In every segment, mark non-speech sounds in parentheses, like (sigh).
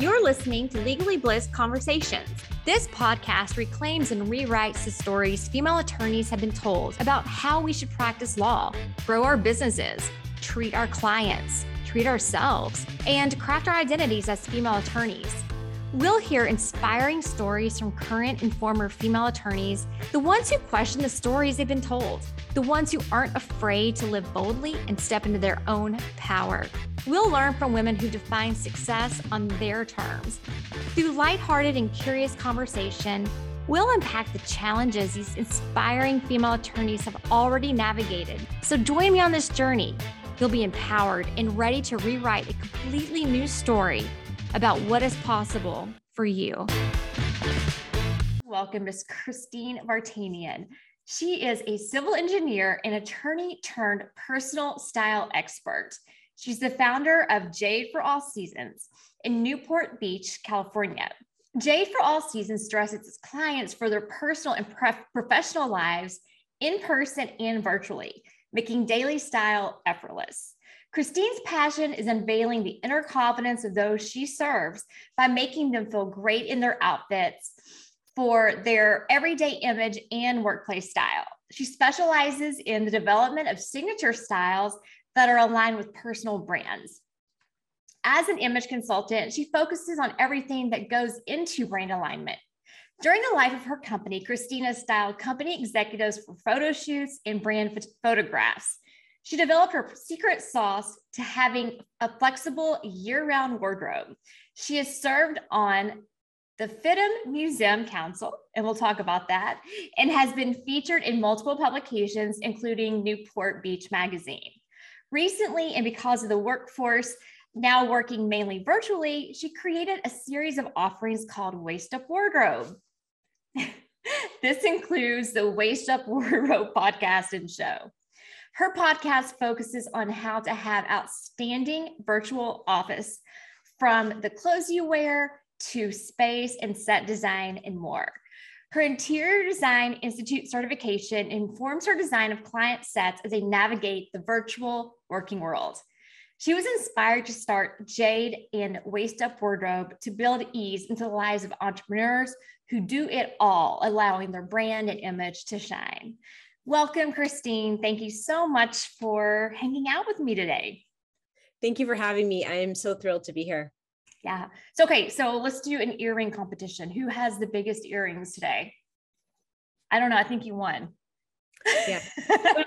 You're listening to Legally Blissed Conversations. This podcast reclaims and rewrites the stories female attorneys have been told about how we should practice law, grow our businesses, treat our clients, treat ourselves, and craft our identities as female attorneys. We'll hear inspiring stories from current and former female attorneys, the ones who question the stories they've been told, the ones who aren't afraid to live boldly and step into their own power. We'll learn from women who define success on their terms. Through lighthearted and curious conversation, we'll unpack the challenges these inspiring female attorneys have already navigated. So join me on this journey. You'll be empowered and ready to rewrite a completely new story about what is possible for you. Welcome, Ms. Christine Vartanian. She is a civil engineer and attorney turned personal style expert. She's the founder of Jade for All Seasons in Newport Beach, California. Jade for All Seasons dresses its clients for their personal and professional lives in person and virtually, making daily style effortless. Christine's passion is unveiling the inner confidence of those she serves by making them feel great in their outfits for their everyday image and workplace style. She specializes in the development of signature styles that are aligned with personal brands. As an image consultant, she focuses on everything that goes into brand alignment. During the life of her company, Christina styled company executives for photo shoots and brand photographs. She developed her secret sauce to having a flexible year round wardrobe. She has served on the FIDM Museum Council, and we'll talk about that, and has been featured in multiple publications, including Newport Beach Magazine. Recently, and because of the workforce now working mainly virtually, she created a series of offerings called Waist Up Wardrobe. (laughs) this includes the Waist Up Wardrobe podcast and show. Her podcast focuses on how to have outstanding virtual office from the clothes you wear to space and set design and more. Her Interior Design Institute certification informs her design of client sets as they navigate the virtual working world. She was inspired to start Jade and Waist Up Wardrobe to build ease into the lives of entrepreneurs who do it all, allowing their brand and image to shine. Welcome, Christine. Thank you so much for hanging out with me today. Thank you for having me. I am so thrilled to be here. Yeah. So, okay. So let's do an earring competition. Who has the biggest earrings today? I don't know. I think you won. Yeah. (laughs) well,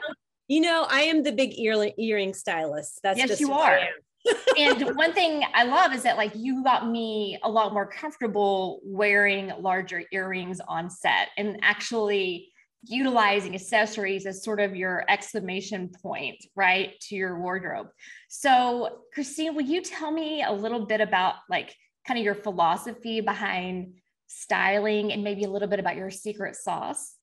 you know, I am the big ear- earring stylist. That's yes, you are. (laughs) and (laughs) one thing I love is that like you got me a lot more comfortable wearing larger earrings on set and actually utilizing accessories as sort of your exclamation point, right, to your wardrobe. So, Christine, will you tell me a little bit about like kind of your philosophy behind styling and maybe a little bit about your secret sauce?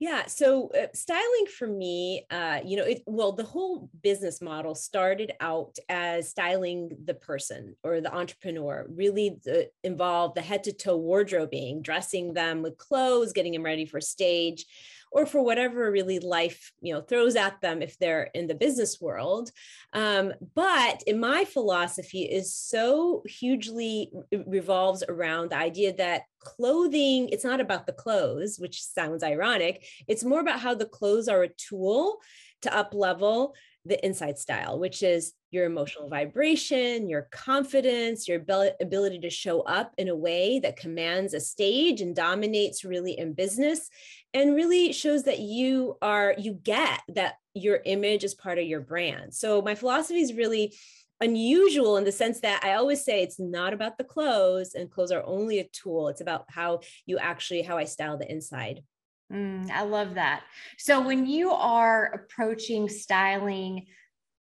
Yeah. So uh, styling for me, uh, you know, it, well, the whole business model started out as styling the person or the entrepreneur, really the, involved the head to toe wardrobing, dressing them with clothes, getting them ready for stage or for whatever really life you know throws at them if they're in the business world. Um, but in my philosophy is so hugely revolves around the idea that clothing it's not about the clothes which sounds ironic. It's more about how the clothes are a tool to up level the inside style which is your emotional vibration, your confidence, your ability to show up in a way that commands a stage and dominates really in business and really shows that you are you get that your image is part of your brand. So my philosophy is really unusual in the sense that I always say it's not about the clothes and clothes are only a tool. It's about how you actually how I style the inside. Mm, I love that. So when you are approaching styling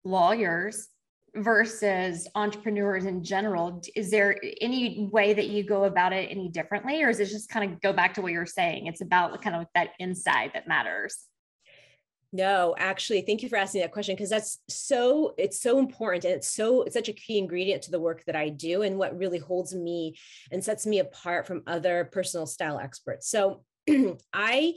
lawyers versus entrepreneurs in general is there any way that you go about it any differently or is it just kind of go back to what you're saying it's about kind of that inside that matters no, actually, thank you for asking that question because that's so it's so important and it's so it's such a key ingredient to the work that I do and what really holds me and sets me apart from other personal style experts. So (clears throat) I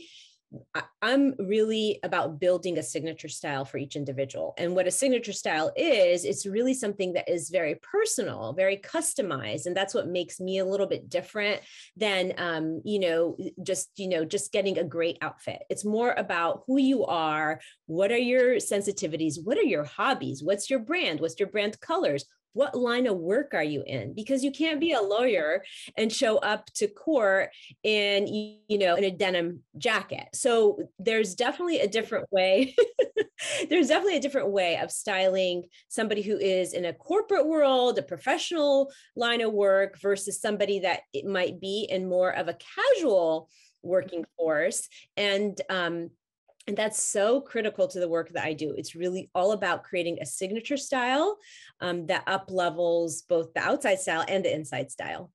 I'm really about building a signature style for each individual. And what a signature style is, it's really something that is very personal, very customized. And that's what makes me a little bit different than, um, you know, just, you know, just getting a great outfit. It's more about who you are. What are your sensitivities? What are your hobbies? What's your brand? What's your brand colors? What line of work are you in? Because you can't be a lawyer and show up to court in you know in a denim jacket. So there's definitely a different way (laughs) there's definitely a different way of styling somebody who is in a corporate world a professional line of work versus somebody that it might be in more of a casual working force. And um, and that's so critical to the work that I do. It's really all about creating a signature style um, that up levels both the outside style and the inside style.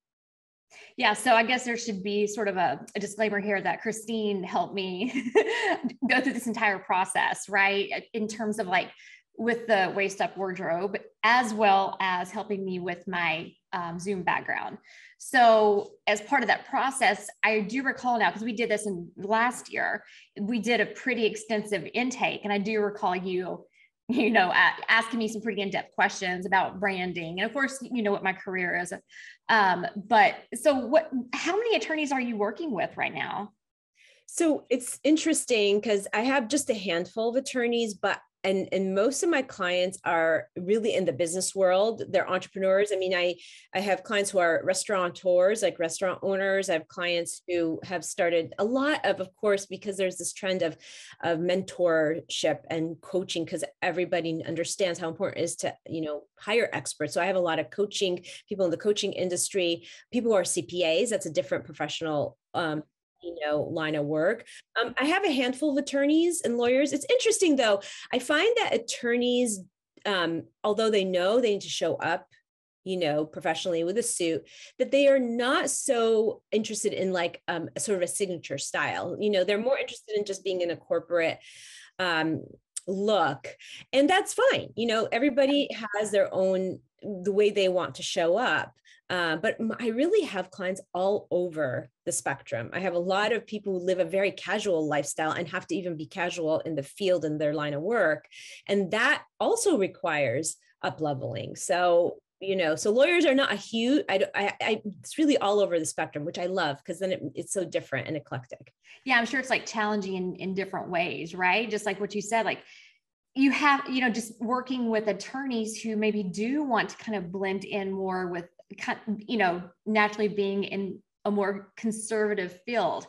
Yeah, so I guess there should be sort of a, a disclaimer here that Christine helped me (laughs) go through this entire process, right? In terms of like with the waist up wardrobe, as well as helping me with my um, Zoom background. So, as part of that process, I do recall now because we did this in last year, we did a pretty extensive intake, and I do recall you, you know, asking me some pretty in-depth questions about branding, and of course, you know what my career is. Um, but so, what? How many attorneys are you working with right now? So it's interesting because I have just a handful of attorneys, but and and most of my clients are really in the business world. They're entrepreneurs. I mean i i have clients who are restaurateurs like restaurant owners. I have clients who have started a lot of of course because there's this trend of of mentorship and coaching because everybody understands how important it is to you know hire experts. So i have a lot of coaching people in the coaching industry. People who are cpas that's a different professional um, you know line of work. Um, i have a handful of attorneys and lawyers. It's interesting though. I find that attorneys um, although they know they need to show up you know professionally with a suit that they are not so interested in like um, sort of a signature style. You know they're more interested in just being in a corporate um, look. And that's fine. You know everybody has their own the way they want to show up uh, but I really have clients all over the spectrum. I have a lot of people who live a very casual lifestyle and have to even be casual in the field in their line of work. And that also requires up leveling. So, you know, so lawyers are not a huge, I, I, I it's really all over the spectrum, which I love because then it, it's so different and eclectic. Yeah, I'm sure it's like challenging in, in different ways, right? Just like what you said, like you have you know just working with attorneys who maybe do want to kind of blend in more with you know, naturally being in a more conservative field,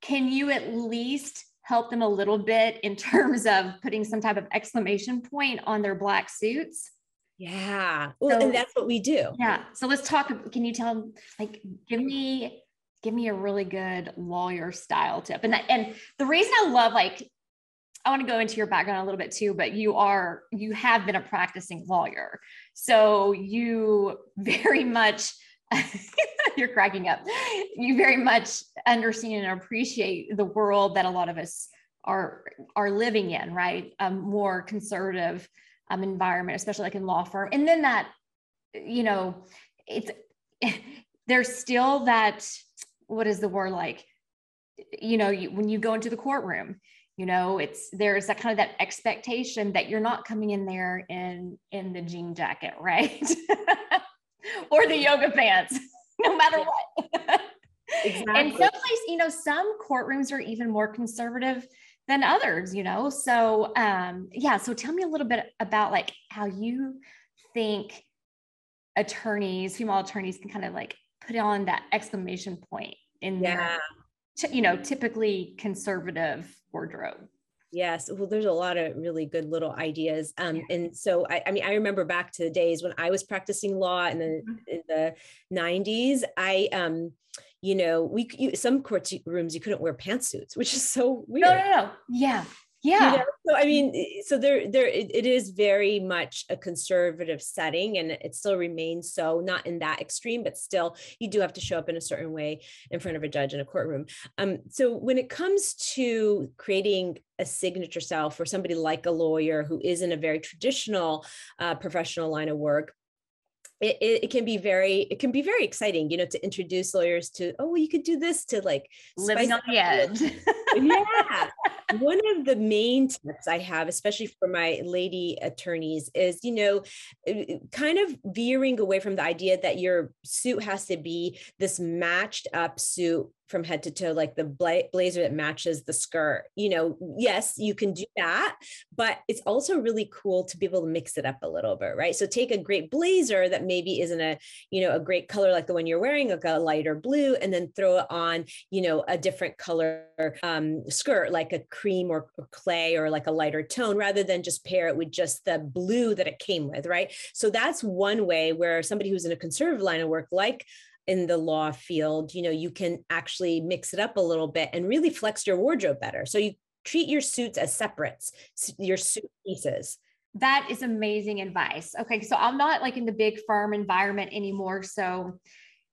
can you at least help them a little bit in (laughs) terms of putting some type of exclamation point on their black suits? Yeah. Well, so, and that's what we do. Yeah. So let's talk. Can you tell, them, like, give me, give me a really good lawyer style tip. And and the reason I love like I want to go into your background a little bit too, but you are, you have been a practicing lawyer. So you very much, (laughs) you're cracking up. You very much understand and appreciate the world that a lot of us are, are living in, right? A more conservative um, environment, especially like in law firm. And then that, you know, it's, (laughs) there's still that, what is the word like? You know, you, when you go into the courtroom, you know it's there's that kind of that expectation that you're not coming in there in in the jean jacket (laughs) right or the yoga pants (laughs) no matter what exactly. and some place you know some courtrooms are even more conservative than others you know so um yeah so tell me a little bit about like how you think attorneys female attorneys can kind of like put on that exclamation point in yeah. their you know, typically conservative wardrobe. Yes. Well, there's a lot of really good little ideas. Um, and so I, I, mean, I remember back to the days when I was practicing law in the mm-hmm. in the 90s. I um, you know, we you, some court rooms you couldn't wear pantsuits, which is so weird. No, no, no. Yeah yeah you know? so i mean so there there it, it is very much a conservative setting and it still remains so not in that extreme but still you do have to show up in a certain way in front of a judge in a courtroom um, so when it comes to creating a signature style for somebody like a lawyer who is in a very traditional uh, professional line of work it, it, it, can be very it can be very exciting you know to introduce lawyers to oh well, you could do this to like living on the edge yeah. One of the main tips i have especially for my lady attorneys is you know eh, kind of veering away from the idea that your suit has to be this matched up suit from head to toe, like the bla- blazer that matches the skirt. You know, yes, you can do that, but it's also really cool to be able to mix it up a little bit, right? So take a great blazer that maybe isn't a, you know, a great color like the one you're wearing, like a lighter blue, and then throw it on, you know, a different color um, skirt, like a cream or, or clay or like a lighter tone, rather than just pair it with just the blue that it came with, right? So that's one way where somebody who's in a conservative line of work, like in the law field, you know, you can actually mix it up a little bit and really flex your wardrobe better. So you treat your suits as separates, your suit pieces. That is amazing advice. Okay, so I'm not like in the big firm environment anymore. So,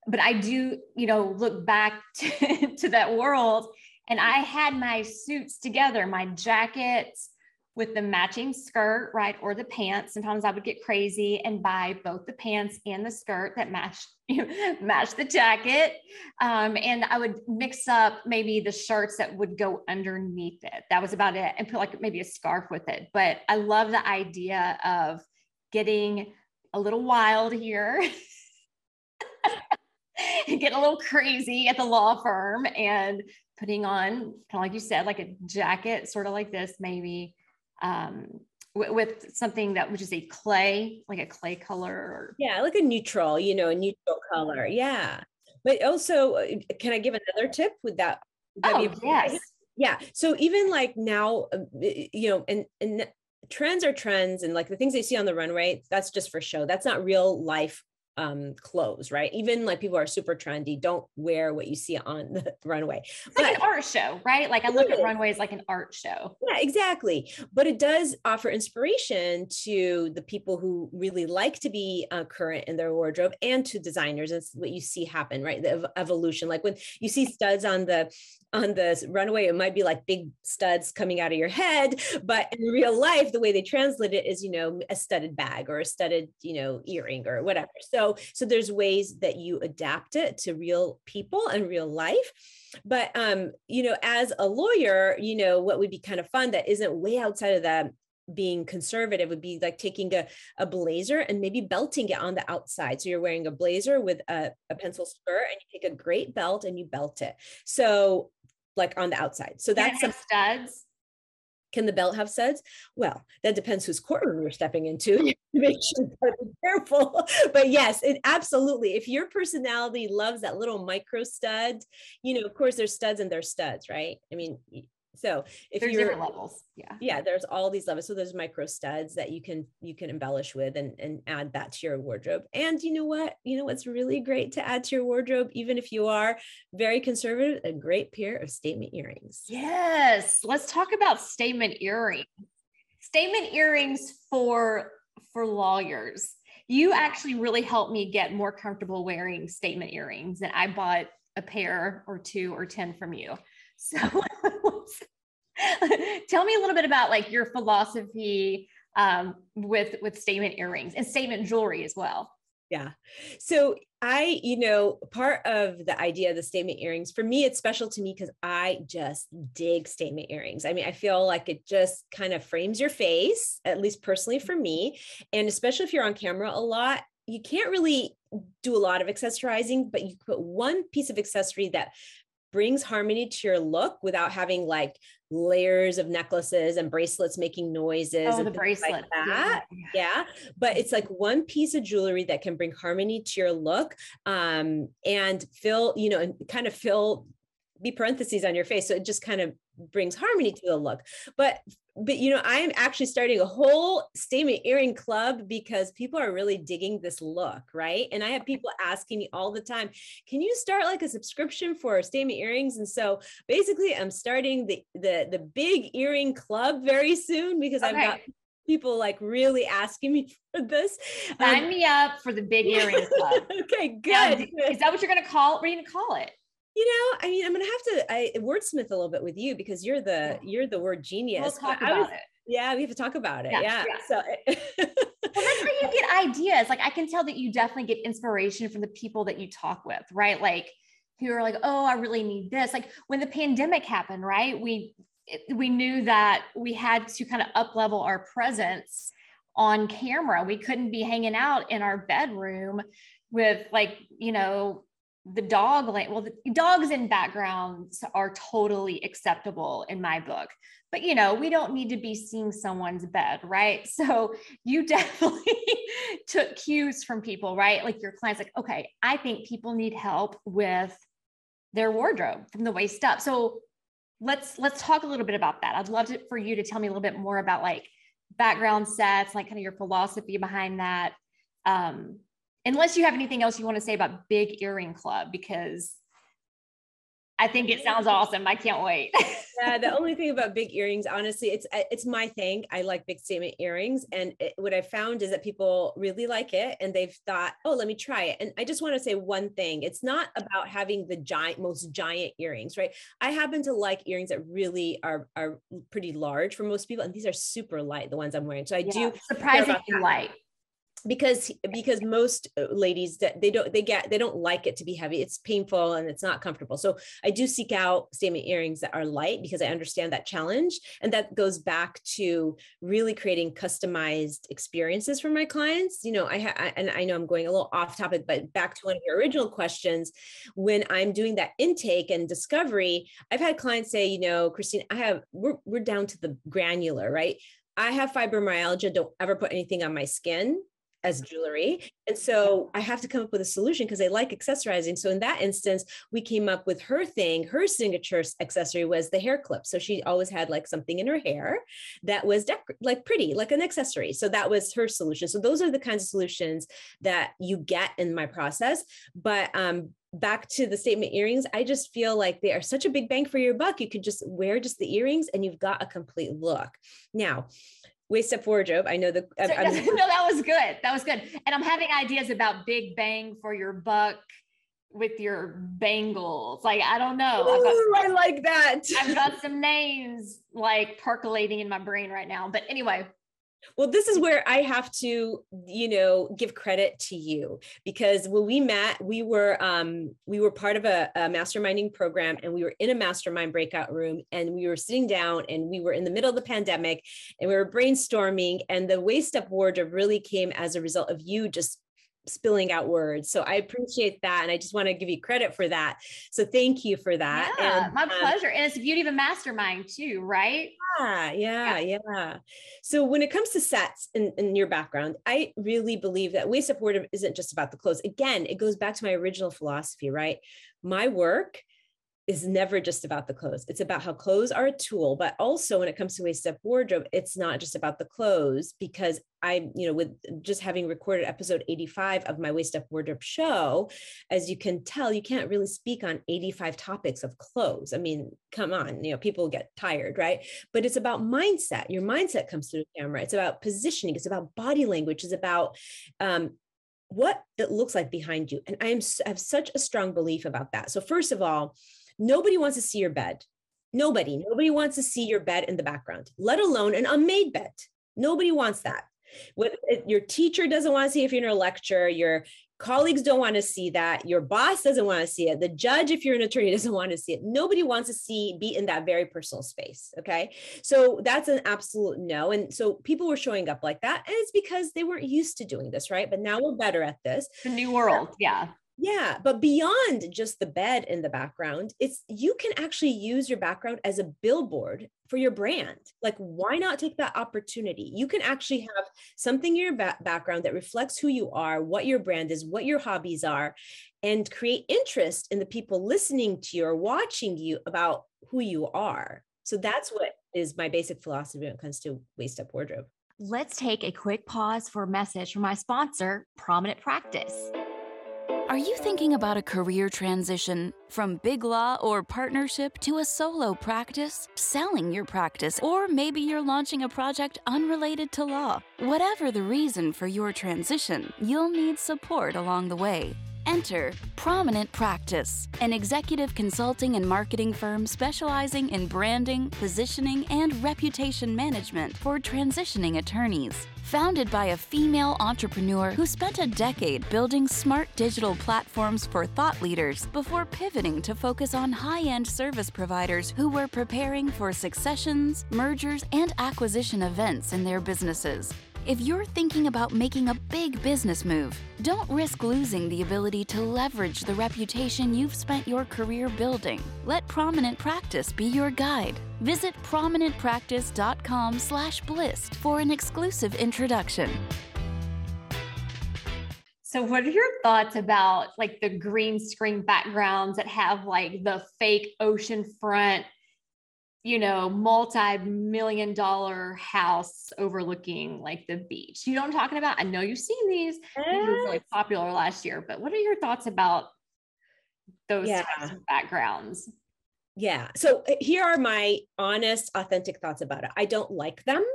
but I do, you know, look back (laughs) to, to that world and I had my suits together, my jackets, with the matching skirt, right, or the pants. Sometimes I would get crazy and buy both the pants and the skirt that matched (laughs) match the jacket. Um, and I would mix up maybe the shirts that would go underneath it. That was about it, and put like maybe a scarf with it. But I love the idea of getting a little wild here. (laughs) get a little crazy at the law firm and putting on kind of like you said like a jacket sort of like this maybe um, w- with something that which is a clay, like a clay color. Or... Yeah, like a neutral, you know, a neutral color. Yeah. But also, uh, can I give another tip with that? oh, yes. Yeah. So even like now, um, you know, and, and trends are trends and like the things they see on the runway, that's just for show. That's not real life um, clothes, right? Even like people are super trendy, don't wear what you see on the (laughs) runway. It's but, like an art show, right? Like I look at runways like an art show. Yeah, exactly. But it does offer inspiration to the people who really like to be uh, current in their wardrobe and to designers. It's what you see happen, right? The ev- evolution. Like when you see studs on the on the runway, it might be like big studs coming out of your head, but in real life, the way they translate it is, you know, a studded bag or a studded, you know, earring or whatever. So, so there's ways that you adapt it to real people and real life. But um, you know, as a lawyer, you know, what would be kind of fun that isn't way outside of that being conservative would be like taking a, a blazer and maybe belting it on the outside. So you're wearing a blazer with a, a pencil skirt and you take a great belt and you belt it. So like on the outside. So that's some studs. Can the belt have studs? Well, that depends whose courtroom you're stepping into. (laughs) Make sure to be careful. (laughs) But yes, it absolutely. If your personality loves that little micro stud, you know, of course, there's studs and there's studs, right? I mean, so if there's you're different levels, yeah, yeah, there's all these levels. So there's micro studs that you can you can embellish with and and add that to your wardrobe. And you know what? You know what's really great to add to your wardrobe, even if you are very conservative, a great pair of statement earrings. Yes, let's talk about statement earrings. Statement earrings for for lawyers. You actually really helped me get more comfortable wearing statement earrings, and I bought a pair or two or ten from you. So (laughs) tell me a little bit about like your philosophy um, with with statement earrings and statement jewelry as well. Yeah. So I, you know, part of the idea of the statement earrings for me, it's special to me because I just dig statement earrings. I mean, I feel like it just kind of frames your face, at least personally for me. And especially if you're on camera a lot, you can't really do a lot of accessorizing, but you put one piece of accessory that brings harmony to your look without having like layers of necklaces and bracelets making noises oh, and the bracelet like that. Yeah. yeah. But it's like one piece of jewelry that can bring harmony to your look um, and fill, you know, and kind of fill be parentheses on your face. So it just kind of brings harmony to the look. But but you know, I am actually starting a whole statement earring club because people are really digging this look, right? And I have people asking me all the time, can you start like a subscription for statement earrings? And so basically I'm starting the the the big earring club very soon because okay. I've got people like really asking me (laughs) for this. Sign um, me up for the big earring club. (laughs) okay, good. is that what you're gonna call? What are you gonna call it? You know i mean i'm gonna have to i wordsmith a little bit with you because you're the you're the word genius we'll talk about was, it yeah we have to talk about it yeah, yeah. yeah. so (laughs) well, that's how you get ideas. Like I can tell that you definitely get inspiration from the people that you talk with, right? Like who are like, oh, I really need this. Like when the pandemic happened, right? We we knew that we had to kind of up level our presence on camera. We couldn't be hanging out in our bedroom with like, you know, the dog like well the dogs in backgrounds are totally acceptable in my book but you know we don't need to be seeing someone's bed right? (laughs) So you definitely (laughs) took cues from people right? Like your clients like okay i think people need help with their wardrobe from the waist up. So let's let's talk a little bit about that. I'd love to, for you to tell me a little bit more about like background sets like kind of your philosophy behind that. Um unless you have anything else you want to say about big earring club because I think it sounds awesome. I can't wait. (laughs) yeah, the only thing about big earrings, honestly, it's uh, it's my thing. I like big statement earrings, and it, what I found is that people really like it, and they've thought, "Oh, let me try it." And I just want to say one thing: it's not about having the giant, most giant earrings, right? I happen to like earrings that really are are pretty large for most people, and these are super light. The ones I'm wearing, so I yeah, do surprisingly light because because most uh, ladies that they don't they get they don't like it to be heavy. It's painful and it's not comfortable. So i do seek out statement earrings that are light because i understand that challenge. And that goes back to really creating customized experiences for my clients. You know i ha- and i know i'm going a little off topic but back to one of your original questions when i'm doing that intake and discovery i've had clients say you know christine i have we're, we're down to the granular right? I have fibromyalgia. Don't ever put anything on my skin as jewelry. And so I have to come up with a solution because I like accessorizing. So in that instance, we came up with her thing. Her signature accessory was the hair clip. So she always had like something in her hair that was dec- like pretty, like an accessory. So that was her solution. So those are the kinds of solutions that you get in my process. But um, back to the statement earrings, I just feel like they are such a big bang for your buck. You could just wear just the earrings and you've got a complete look. Now, waist up wardrobe. I know the. (laughs) no, that was good. That was good. And I'm having ideas about big bang for your buck with your bangles. Like I don't know. Ooh, got, I like that. I've got some names like percolating in my brain right now. But anyway, well, this is where I have to, you know, give credit to you because when we met, we were um, we were part of a, a masterminding program, and we were in a mastermind breakout room, and we were sitting down, and we were in the middle of the pandemic, and we were brainstorming, and the waist up wardrobe really came as a result of you just spilling out words. So I appreciate that. And I just want to give you credit for that. So thank you for that. Yeah, and, my um, pleasure. And it's a beauty of a mastermind too, right? Yeah, yeah, yeah. yeah. So when it comes to sets and, in your background, I really believe that up wardrobe isn't just about the clothes. Again, it goes back to my original philosophy, right? My work is never just about the clothes. It's about how clothes are a tool, but also when it comes to waist up wardrobe, it's not just about the clothes because I, you know, with just having recorded episode 85 of my waist up wardrobe show, as you can tell, you can't really speak on 85 topics of clothes. I mean, come on, you know, people get tired, right? But it's about mindset. Your mindset comes through the camera. It's about positioning. It's about body language. It's about um, what it looks like behind you. And I am I have such a strong belief about that. So first of all, Nobody wants to see your bed. Nobody, nobody wants to see your bed in the background, let alone an unmade bed. Nobody wants that. What your teacher doesn't want to see if you're in a lecture, your colleagues don't want to see that, your boss doesn't want to see it, the judge, if you're an attorney, (laughs) doesn't want to see it. Nobody wants to see be in that very personal space. Okay. So that's an absolute no. And so people were showing up like that. And it's because they weren't used to doing this, right? But now we're better at this. The new world. Yeah. Yeah, but beyond just the bed in the background, it's you can actually use your background as a billboard for your brand. Like, why not take that opportunity? You can actually have something in your ba- background that reflects who you are, what your brand is, what your hobbies are, and create interest in the people listening to you or watching you about who you are. So that's what is my basic philosophy when it comes to waist up wardrobe. Let's take a quick pause for a message from my sponsor, Prominent Practice. Are you thinking about a career transition from big law or partnership to a solo practice, selling your practice, or maybe you're launching a project unrelated to law? Whatever the reason for your transition, you'll need support along the way. Enter Prominent Practice, an executive consulting and marketing firm specializing in branding, positioning, and reputation management for transitioning attorneys. Founded by a female entrepreneur who spent a decade building smart digital platforms for thought leaders before pivoting to focus on high end service providers who were preparing for successions, mergers, and acquisition events in their businesses. If you're thinking about making a big business move, don't risk losing the ability to leverage the reputation you've spent your career building. Let Prominent Practice be your guide. Visit prominentpractice.com/blist for an exclusive introduction. So, what are your thoughts about like the green screen backgrounds that have like the fake ocean front you know, multi-million dollar house overlooking like the beach. You know what I'm talking about? I know you've seen these. These were really popular last year, but what are your thoughts about those yeah. types of backgrounds? Yeah. So uh, here are my honest, authentic thoughts about it. I don't like them.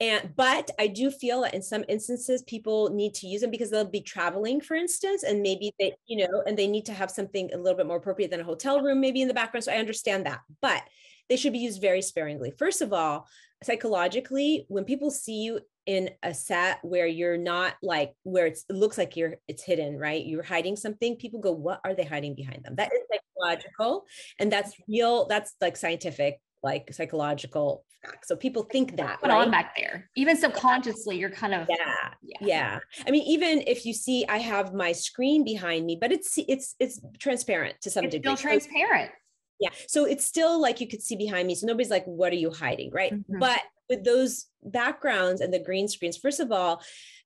And but I do feel that in some instances people need to use them because they'll be traveling, for instance, and maybe they, you know, and they need to have something a little bit more appropriate than a hotel room, maybe in the background. So I understand that. But they should be used very sparingly. First of all, psychologically, when people see you in a set where you're not like where it looks like you're it's hidden, right? You're hiding something, people go, what are they hiding behind them? That is psychological and that's real, that's like scientific, like psychological fact. So people think that put right? on back there. Even subconsciously, you're kind of yeah, yeah, yeah. I mean, even if you see I have my screen behind me, but it's it's it's transparent to some it's degree. Still transparent. Yeah. So it's still like you could see behind me. So nobody's like, what are you hiding? Right. Mm-hmm. But with those backgrounds and the green screens, first of all,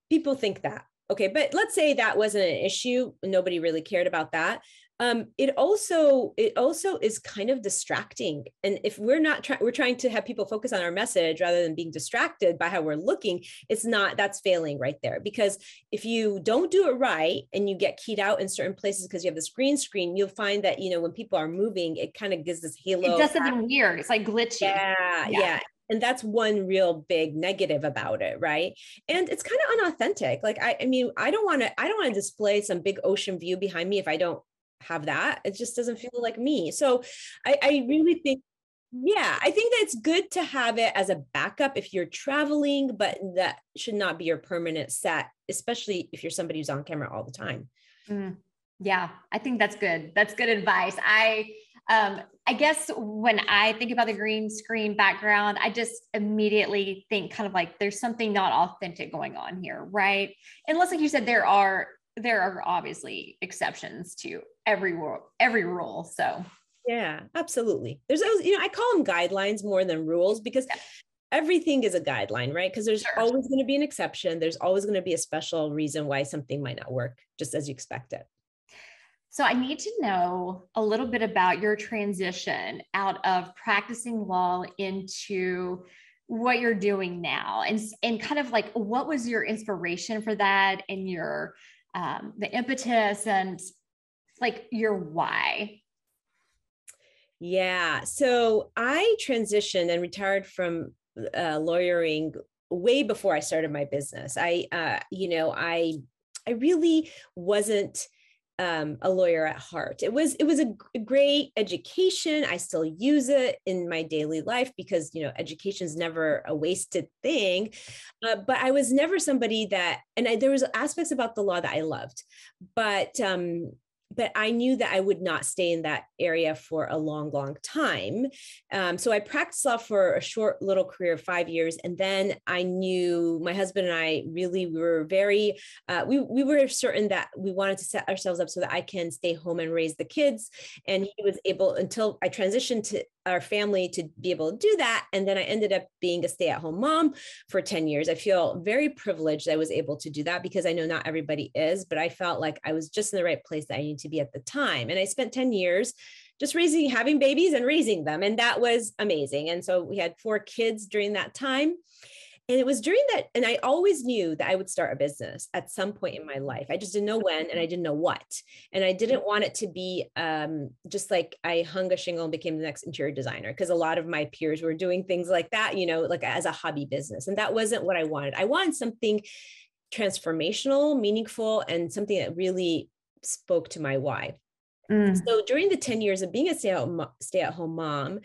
people think that. Okay. But let's say that wasn't an issue. Nobody really cared about that um, it also it also is kind of distracting. And if we're not trying we're trying to have people focus on our message rather than being distracted by how we're looking it's not that's failing right there. Because if you don't do it right and you get keyed out in certain places because you have this green screen you'll find that you know when people are moving it kind of gives this halo it does something weird. It's like glitchy. Yeah, yeah. yeah. And that's one real big negative about it right? And it's kind of unauthentic. Like i, I mean i don't want to i don't want to display some big ocean view behind me if i don't have that. It just doesn't feel like me. So I, I really think yeah, I think that it's good to have it as a backup if you're traveling, but that should not be your permanent set, especially if you're somebody who's on camera all the time. Mm, yeah, I think that's good. That's good advice. I um I guess when I think about the green screen background, I just immediately think kind of like there's something not authentic going on here, right? Unless, like you said, there are there are obviously exceptions to every rule every rule so. Yeah absolutely. There's those you know i call them guidelines more than rules because yeah. everything is a guideline right? Because there's sure. always going to be an exception. There's always going to be a special reason why something might not work just as you expect it. So I need to know a little bit about your transition out of practicing law into what you're doing now and and kind of like what was your inspiration for that and your um, the impetus and like your why? Yeah. So I transitioned and retired from uh, lawyering way before I started my business. I, uh, you know, I, I really wasn't um, a lawyer at heart. It was it was a, great education. I still use it in my daily life because you know education is never a wasted thing. Uh, but I was never somebody that, and I, there was aspects about the law that I loved, but um, but I knew that I would not stay in that area for a long, long time. Um, so I practiced law for a short little career five years. And then I knew my husband and I really were very, uh, we, we were certain that we wanted to set ourselves up so that I can stay home and raise the kids. And he was able, until I transitioned to our family to be able to do that. And then I ended up being a stay at home mom for 10 years. I feel very privileged I was able to do that because I know not everybody is, but I felt like I was just in the right place that I needed to be at the time. And I spent 10 years just raising, having babies and raising them. And that was amazing. And so we had four kids during that time and it was during that and i always knew that i would start a business at some point in my life i just didn't know when and i didn't know what and i didn't want it to be um, just like i hung a shingle and became the next interior designer because a lot of my peers were doing things like that you know like as a hobby business and that wasn't what i wanted i wanted something transformational meaningful and something that really spoke to my why. Mm. So during the 10 years of being a stay at stay at home mom,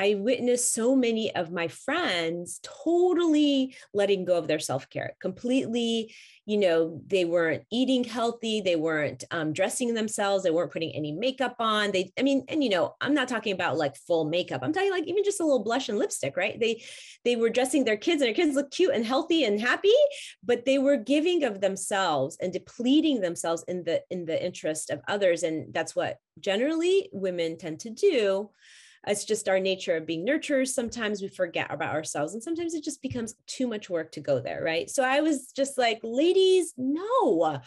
I witnessed so many of my friends totally letting go of their self care, completely, you know, they weren't eating healthy, they weren't um, dressing themselves, they weren't putting any makeup on. They, I mean, and you know, I'm not talking about like full makeup. I'm talking like even just a little blush and lipstick, right? They, they were dressing their kids, and their kids look cute and healthy and happy, but they were giving of themselves and depleting themselves in the in the interest of others, and that's what generally women tend to do it's just our nature of being nurturers. Sometimes we forget about ourselves, and sometimes it just becomes too much work to go there, right? So I was just like, ladies, no,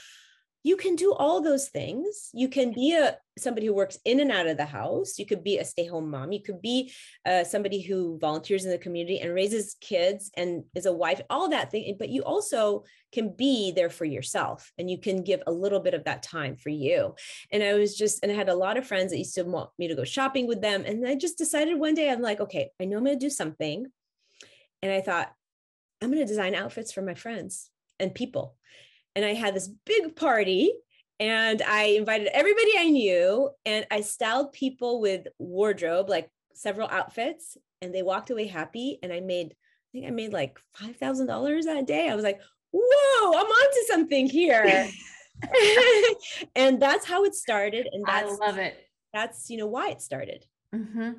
you can do all those things. You can be a somebody who works in and out of the house. You could be a stay-home mom. You could be uh, somebody who volunteers in the community and raises kids and is a wife all that thing but you also can be there for yourself and you can give a little bit of that time for you. And i was just and i had a lot of friends that used to want me to go shopping with them and i just decided one day i'm like okay i know i'm going to do something. And i thought i'm going to design outfits for my friends and people and I had this big party and I invited everybody I knew and I styled people with wardrobe, like several outfits, and they walked away happy. And I made, I think I made like $5,000 that day. I was like, whoa, I'm onto something here. (laughs) (laughs) and that's how it started. And I love it. That's, you know, why it started. Mm-hmm.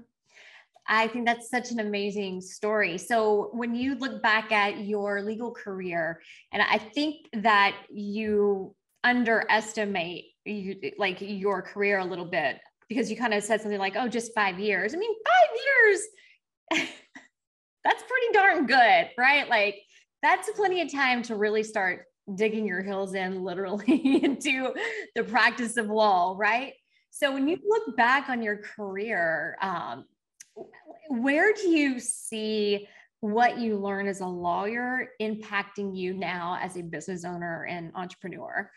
I think that's such an amazing story. So, when you look back at your legal career, and I think that you underestimate you, like your career a little bit because you kind of said something like, "Oh, just five years." I mean, five years. (laughs) that's pretty darn good, right? Like that's plenty of time to really start digging your heels in literally (laughs) into the practice of law, right? So when you look back on your career, um, where do you see what you learn as a lawyer impacting you now as a business owner and entrepreneur?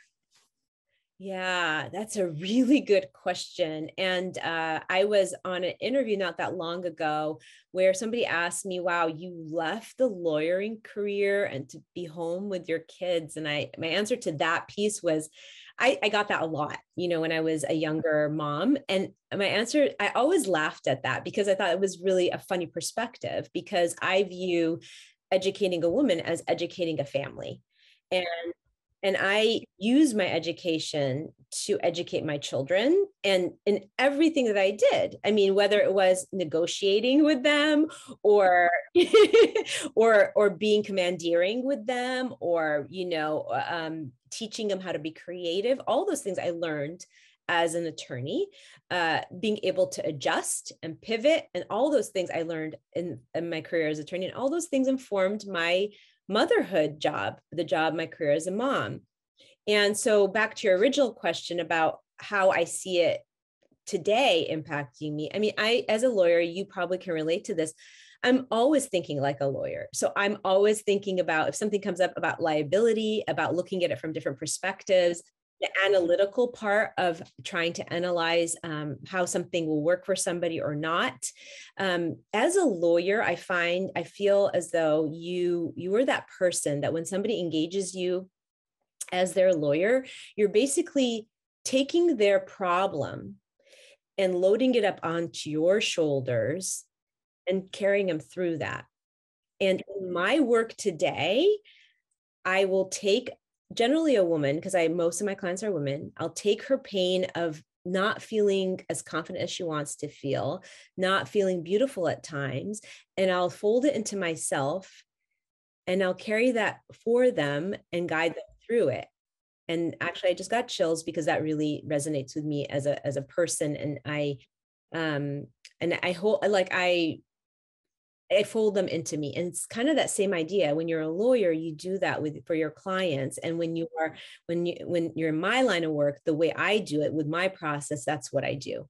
Yeah, that's a really good question. And uh, I was on an interview not that long ago where somebody asked me, "Wow, you left the lawyering career and to be home with your kids." And I, my answer to that piece was, I, I got that a lot, you know, when I was a younger mom. And my answer, I always laughed at that because I thought it was really a funny perspective because I view educating a woman as educating a family. And and i use my education to educate my children and in everything that i did. I mean whether it was negotiating with them or (laughs) or or being commandeering with them or you know um, teaching them how to be creative all those things i learned as an attorney uh, being able to adjust and pivot and all those things i learned in, in my career as attorney and all those things informed my motherhood job, the job, my career as a mom. And so, back to your original question about how I see it today impacting me. I mean, I, as a lawyer, you probably can relate to this. I'm always thinking like a lawyer. So I'm always thinking about if something comes up about liability, about looking at it from different perspectives, the analytical part of trying to analyze um, how something will work for somebody or not. Um, as a lawyer i find i feel as though you you are that person that when somebody engages you as their lawyer you're basically taking their problem and loading it up onto your shoulders and carrying them through that. And in my work today I will take generally a woman because i most of my clients are women i'll take her pain of not feeling as confident as she wants to feel not feeling beautiful at times and i'll fold it into myself and i'll carry that for them and guide them through it. And actually i just got chills because that really resonates with me as a as a person and i um and i hold like i I fold them into me. And it's kind of that same idea. When you're a lawyer, you do that with for your clients. And when you are, when you when you're in my line of work, the way I do it with my process, that's what I do.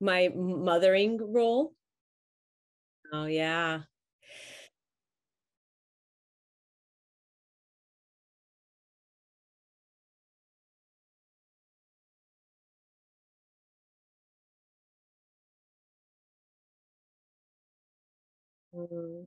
My mothering role. Oh yeah. Mm.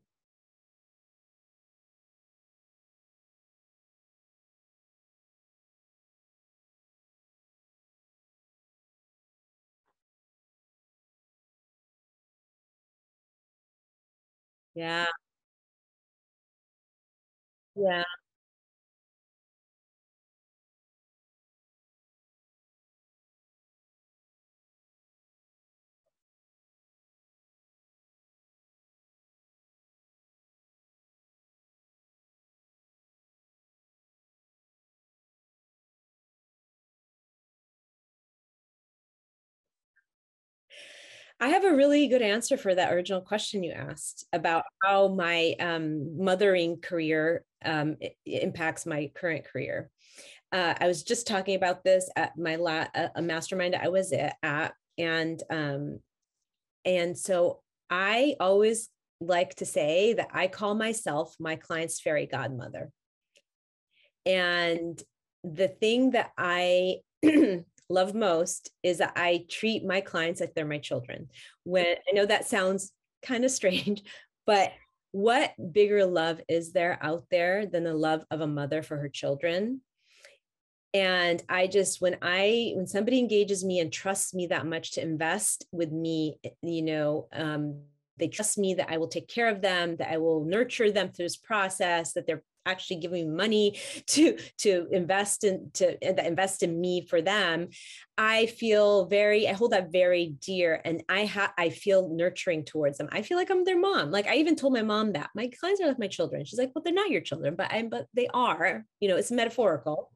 Yeah. Yeah. I have a really good answer for that original question you asked about how my um, mothering career um, impacts my current career. Uh, I was just talking about this at my la- a mastermind I was at, and um, and so I always like to say that I call myself my client's fairy godmother. And the thing that I (clears throat) love most is that I treat my clients like they're my children. When I know that sounds kind of (laughs) strange, but what bigger love is there out there than the love of a mother for her children? And I just, when I, when somebody engages me and trusts me that much to invest with me, you know, um, they trust me that I will take care of them, that I will nurture them through this process, that they're actually giving me money to to invest in to invest in me for them i feel very i hold that very dear and i have i feel nurturing towards them. I feel like i'm their mom. Like i even told my mom that. My clients are like my children. She's like well they're not your children but i'm but they are. You know it's metaphorical.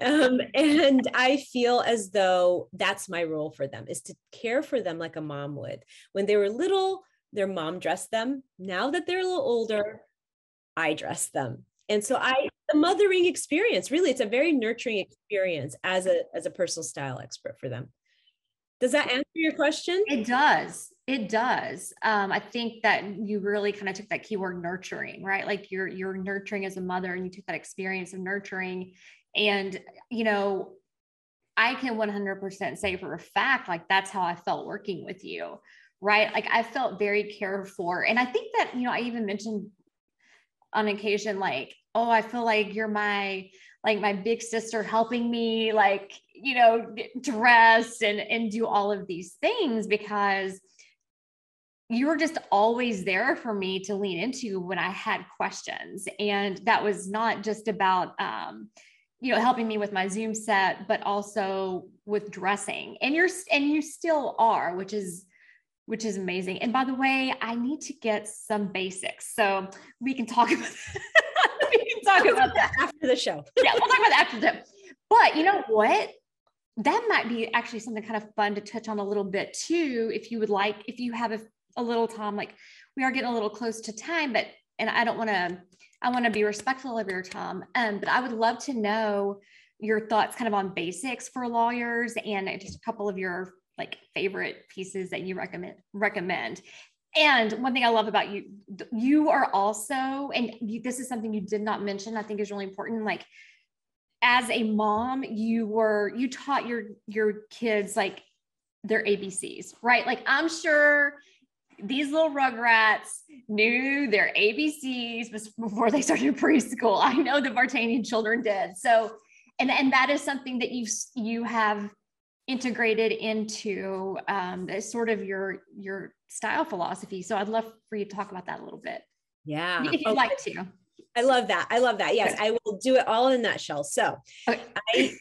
Um, and i feel as though that's my role for them is to care for them like a mom would. When they were little their mom dressed them. Now that they're a little older I dress them and so i the mothering experience really it's a very nurturing experience as a as a personal style expert for them. Does that answer your question? It does. It does. Um, i think that you really kind of took that keyword nurturing right? Like you're you're nurturing as a mother and you took that experience of nurturing. And you know i can 100% say for a fact like that's how i felt working with you right? Like i felt very cared for. And i think that you know i even mentioned on occasion like oh i feel like you're my like my big sister helping me like you know dress and and do all of these things because you were just always there for me to lean into when i had questions. And that was not just about um you know helping me with my zoom set but also with dressing. And you're and you still are which is which is amazing. And by the way, I need to get some basics. So we can talk (laughs) about we can talk about that after the show. (laughs) yeah, we'll talk about that after the show. But you know what? That might be actually something kind of fun to touch on a little bit too, if you would like, if you have a, a little time, like we are getting a little close to time, but and I don't want to, I want to be respectful of your time. Um, but I would love to know your thoughts kind of on basics for lawyers and just a couple of your like favorite pieces that you recommend recommend and one thing I love about you, you are also, and you, this is something you did not mention, I think is really important. Like, as a mom, you were, you taught your, your kids like their ABCs, right? Like, I'm sure these little rugrats knew their ABCs before they started (laughs) preschool. I know the Vartanian children did. So, and, and that is something that you, you have integrated into um, sort of your your style philosophy. So I'd love for you to talk about that a little bit. Yeah, if you'd okay. like to. I love that. I love that. Yes. I will do it all in a nutshell. So, okay. I,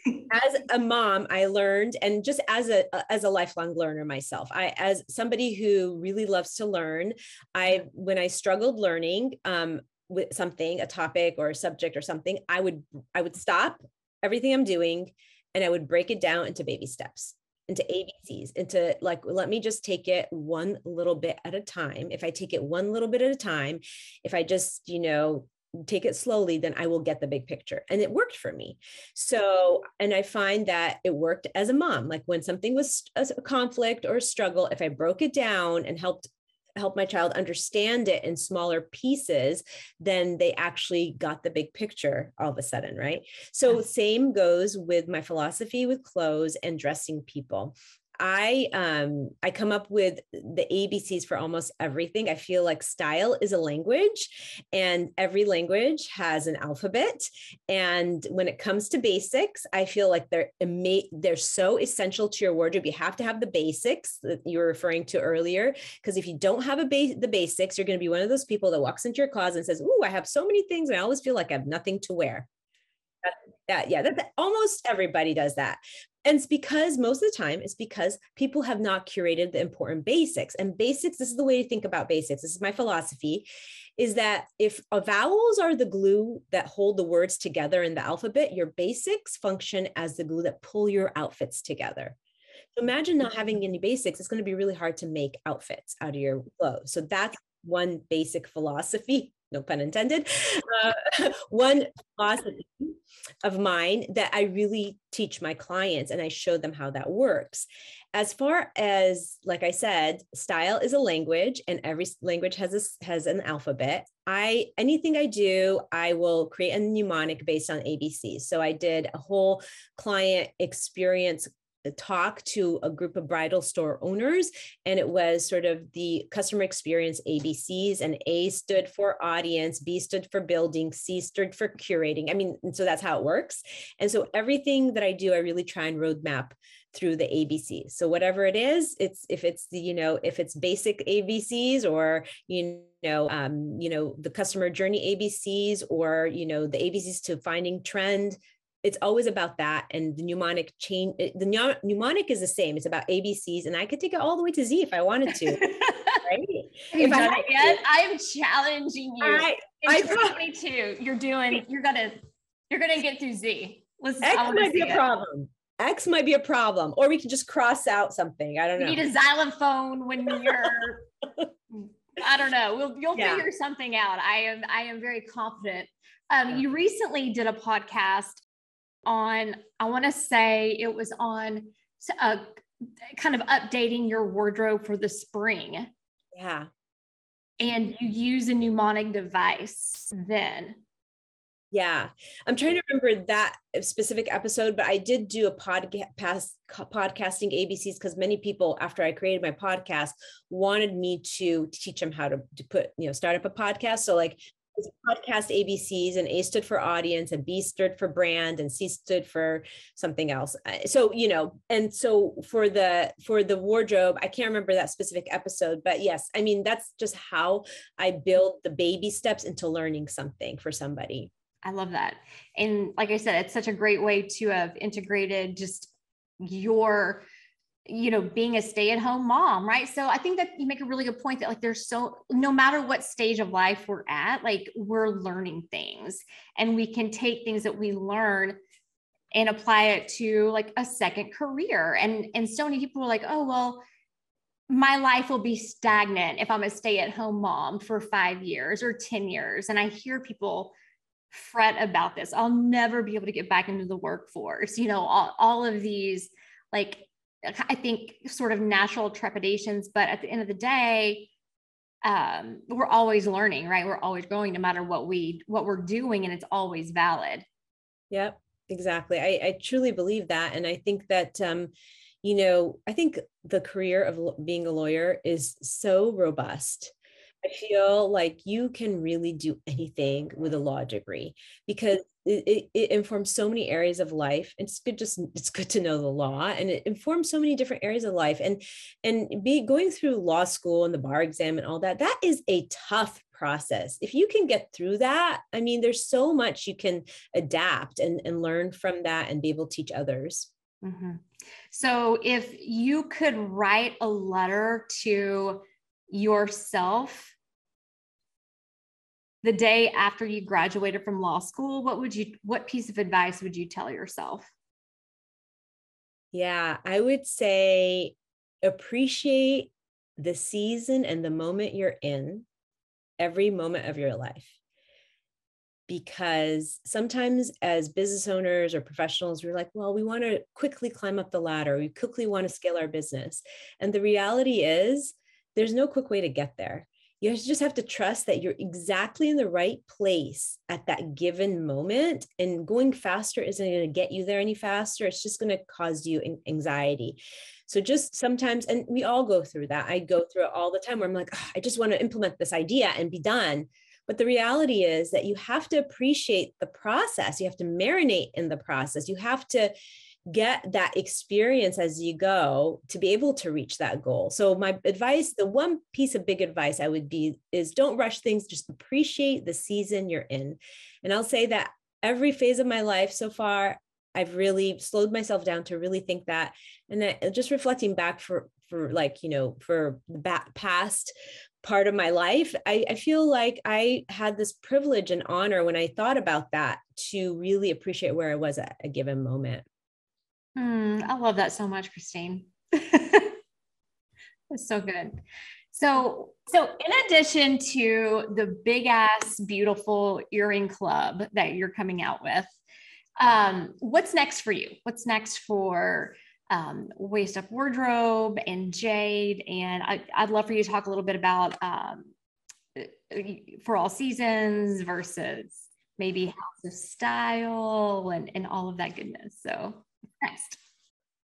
as a mom, I learned, and just as a as a lifelong learner myself, I as somebody who really loves to learn, I when I struggled learning um, with something, a topic or a subject or something, I would I would stop everything I'm doing and I would break it down into baby steps, into mm-hmm. ABCs, into like, let me just take it one little bit at a time. If I take it one little bit at a time, if I just, you know, take it slowly, then I will get the big picture. And it worked for me. So, and I find that it worked as a mom. Like when something was a conflict or a struggle, if I broke it down and helped help my child understand it in smaller pieces then they actually got the big picture all of a sudden right? So same goes with my philosophy with clothes and dressing people I um I come up with the ABCs for almost everything. I feel like style is a language and every language has an alphabet and when it comes to basics, I feel like they're they're so essential to your wardrobe. You have to have the basics that you were referring to earlier because if you don't have a base the basics, you're going to be one of those people that walks into your closet and says, "Ooh, I have so many things and I always feel like I have nothing to wear." that yeah that, almost everybody does that and it's because most of the time it's because people have not curated the important basics. And basics this is the way to think about basics. This is my philosophy is that if vowels are the glue that hold the words together in the alphabet your basics function as the glue that pull your outfits together. So imagine not mm-hmm. having any basics. It's going to be really hard to make outfits out of your clothes. So that's one basic philosophy no pun intended, uh, (laughs) one philosophy of mine that I really teach my clients and I show them how that works. As far as, like I said, style is a language and every language has a, has an alphabet. I anything I do, I will create a mnemonic based on ABC. So I did a whole client experience talk to a group of bridal store owners and it was sort of the customer experience abcs and a stood for audience b stood for building c stood for curating. I mean so that's how it works. And so everything that i do i really try and roadmap through the abc so whatever it is it's if it's the you know if it's basic abcs or you know um you know the customer journey abcs or you know the abcs to finding trend it's always about that and the mnemonic chain the mnemonic is the same it's about abcs and i could take it all the way to z if i wanted to (laughs) right Have you done it yet i'm challenging you I, in I 2022 you're doing you're gonna you're gonna get through z Let's, X might be a it. problem X might be a problem, or we can just cross out something. I don't know. You need a xylophone when you're. (laughs) I don't know. We'll you'll yeah. figure something out. I am I am very confident. Um. You recently did a podcast on, I want to say it was on a uh, kind of updating your wardrobe for the spring. Yeah. And you use a mnemonic device then. Yeah. I'm trying to remember that specific episode, but I did do a podcast podcasting ABCs because many people after I created my podcast wanted me to teach them how to, to put, you know, start up a podcast. So like podcast ABCs, and A stood for audience, and B stood for brand, and C stood for something else. Uh, so you know, and so for the for the wardrobe, I can't remember that specific episode, but yes, I mean that's just how I build the baby steps into learning something for somebody. I love that, and like I said, it's such a great way to have integrated just your you know being a stay-at-home mom right? So i think that you make a really good point that like there's so no matter what stage of life we're at like we're learning things and we can take things that we learn and apply it to like a second career. And and so many people are like oh well my life will be stagnant if i'm a stay-at-home mom for five years or 10 years. And i hear people fret about this. I'll never be able to get back into the workforce you know all, all of these like I think sort of natural trepidations, but at the end of the day, um, we're always learning, right? We're always growing no matter what we what we're doing, and it's always valid. Yep, exactly. I, I truly believe that, and I think that um, you know, I think the career of being a lawyer is so robust I feel like you can really do anything with a law degree because it, it, it, informs so many areas of life. It's good just it's good to know the law and it informs so many different areas of life. And and be going through law school and the bar exam and all that, that is a tough process. If you can get through that, I mean, there's so much you can adapt and, and learn from that and be able to teach others. Mm-hmm. So if you could write a letter to yourself the day after you graduated from law school what would you what piece of advice would you tell yourself? Yeah i would say appreciate the season and the moment you're in every moment of your life. Because sometimes as business owners or professionals we're like well we want to quickly climb up the ladder. We quickly want to scale our business. And the reality is there's no quick way to get there you just have to trust that you're exactly in the right place at that given moment and going faster isn't going to get you there any faster it's just going to cause you anxiety so just sometimes and we all go through that i go through it all the time where i'm like oh, i just want to implement this idea and be done but the reality is that you have to appreciate the process. You have to marinate in the process. You have to get that experience as you go to be able to reach that goal. So my advice, the one piece of big advice I would be is don't rush things, just appreciate the season you're in. And I'll say that every phase of my life so far I've really slowed myself down to really think that and that uh, just reflecting back for for like you know for the past part of my life, I, I, feel like I had this privilege and honor when I thought about that to really appreciate where I was at a given moment. Mm, I love that so much, Christine. (laughs) That's so good. So, so in addition to the big ass beautiful earring club that you're coming out with, um, what's next for you? What's next for um, Up Wardrobe and Jade. And I, would love for you to talk a little bit about um, for all seasons versus maybe House of Style and, and all of that goodness. So, next.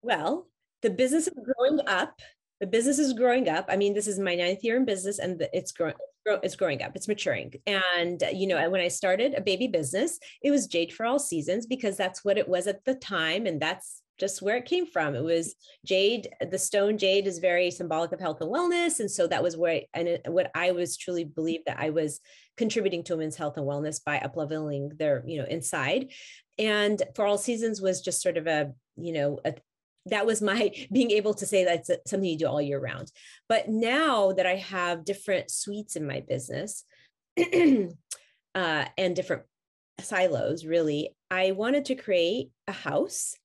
Well, the business is growing up. The business is growing up. I mean, this is my ninth year in business and it's growing it's growing up it's maturing and you know when i started a baby business it was jade for all seasons because that's what it was at the time and that's just where it came from. It was jade. The stone jade is very symbolic of health and wellness, and so that was where I, and it, what I was truly believed that I was contributing to women's health and wellness by upleveling their you know inside. And for all seasons was just sort of a you know a, that was my (laughs) being able to say that's something you do all year round. But now that I have different suites in my business (clears throat) uh, and different silos, really, I wanted to create a house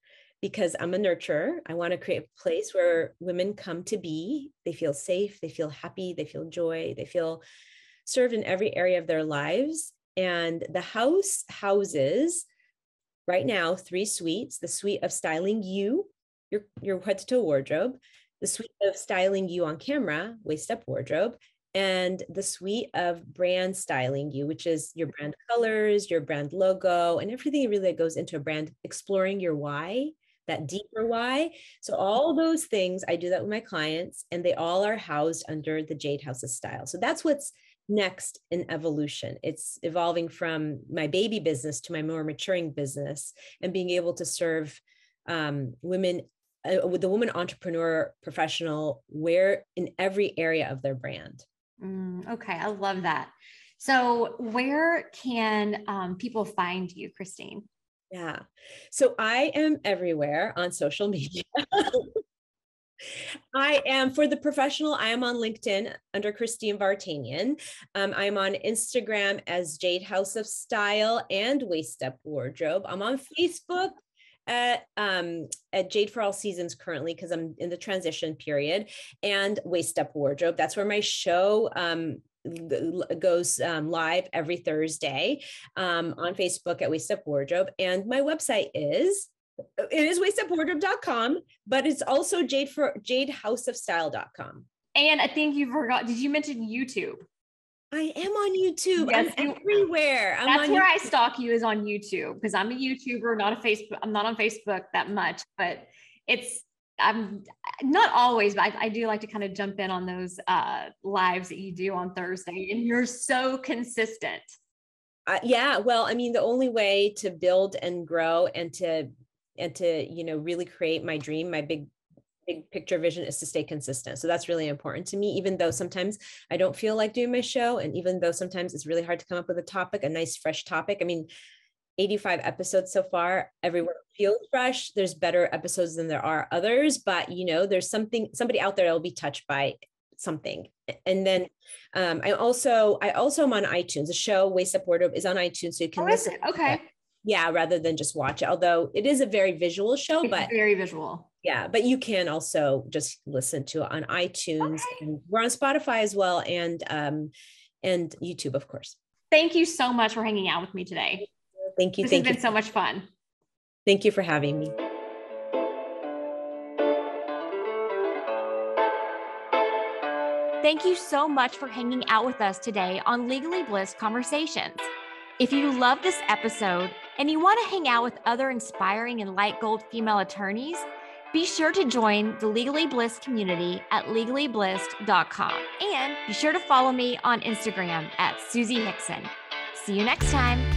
because I'm a nurturer. I want to create a place where women come to be. They feel safe, they feel happy, they feel joy, they feel served in every area of their lives. And the house houses right now three suites the suite of styling you, your, your head to toe wardrobe, the suite of styling you on camera, waist up wardrobe, and the suite of brand styling you, which is your brand colors, your brand logo, and everything really that goes into a brand, exploring your why that deeper why. So all those things, I do that with my clients and they all are housed under the Jade House of Style. So that's what's next in evolution. It's evolving from my baby business to my more maturing business and being able to serve um, women uh, with the woman entrepreneur professional where in every area of their brand. Mm, okay, I love that. So, where can um, people find you, Christine? Yeah. So I am everywhere on social media. (laughs) I am for the professional. I am on LinkedIn under Christine Vartanian. Um, I'm on Instagram as Jade House of Style and Waist Up Wardrobe. I'm on Facebook at um, at Jade for All Seasons currently because I'm in the transition period and Waist Up Wardrobe. That's where my show um, goes um, live every Thursday um, on Facebook at Waist Up Wardrobe. And my website is it is waistupwardrobe.com, but it's also jade for jadehouseofstyle.com. And I think you forgot, did you mention YouTube? I am on YouTube. Yes, I'm everywhere. I'm that's where YouTube. I stalk you is on YouTube because I'm a YouTuber, not a Facebook. I'm not on Facebook that much, but it's I'm not always, but I, I, do like to kind of jump in on those uh, lives that you do on Thursday, and you're so consistent. Uh, yeah, well, I mean, the only way to build and grow and to and to you know really create my dream, my big big picture vision is to stay consistent. So that's really important to me, even though sometimes I don't feel like doing my show, and even though sometimes it's really hard to come up with a topic, a nice fresh topic. I mean, 85 episodes so far. Everyone feels fresh. There's better episodes than there are others, but you know, there's something, somebody out there that will be touched by something. And then um, I also, I also am on iTunes. The show Waist Up Wardrobe is on iTunes, so you can oh, listen. Okay. Yeah, rather than just watch it. Although it is a very visual show, it's but very visual. Yeah, but you can also just listen to it on iTunes. Okay. we're on Spotify as well, and um, and YouTube, of course. thank you so much for hanging out with me today. Thank you. This thank has you. been so much fun. Thank you for having me. Thank you so much for hanging out with us today on Legally Blissed Conversations. If you love this episode and you want to hang out with other inspiring and light gold female attorneys, be sure to join the Legally Blissed community at legallybliss.com and be sure to follow me on Instagram at Susie Hickson. See you next time.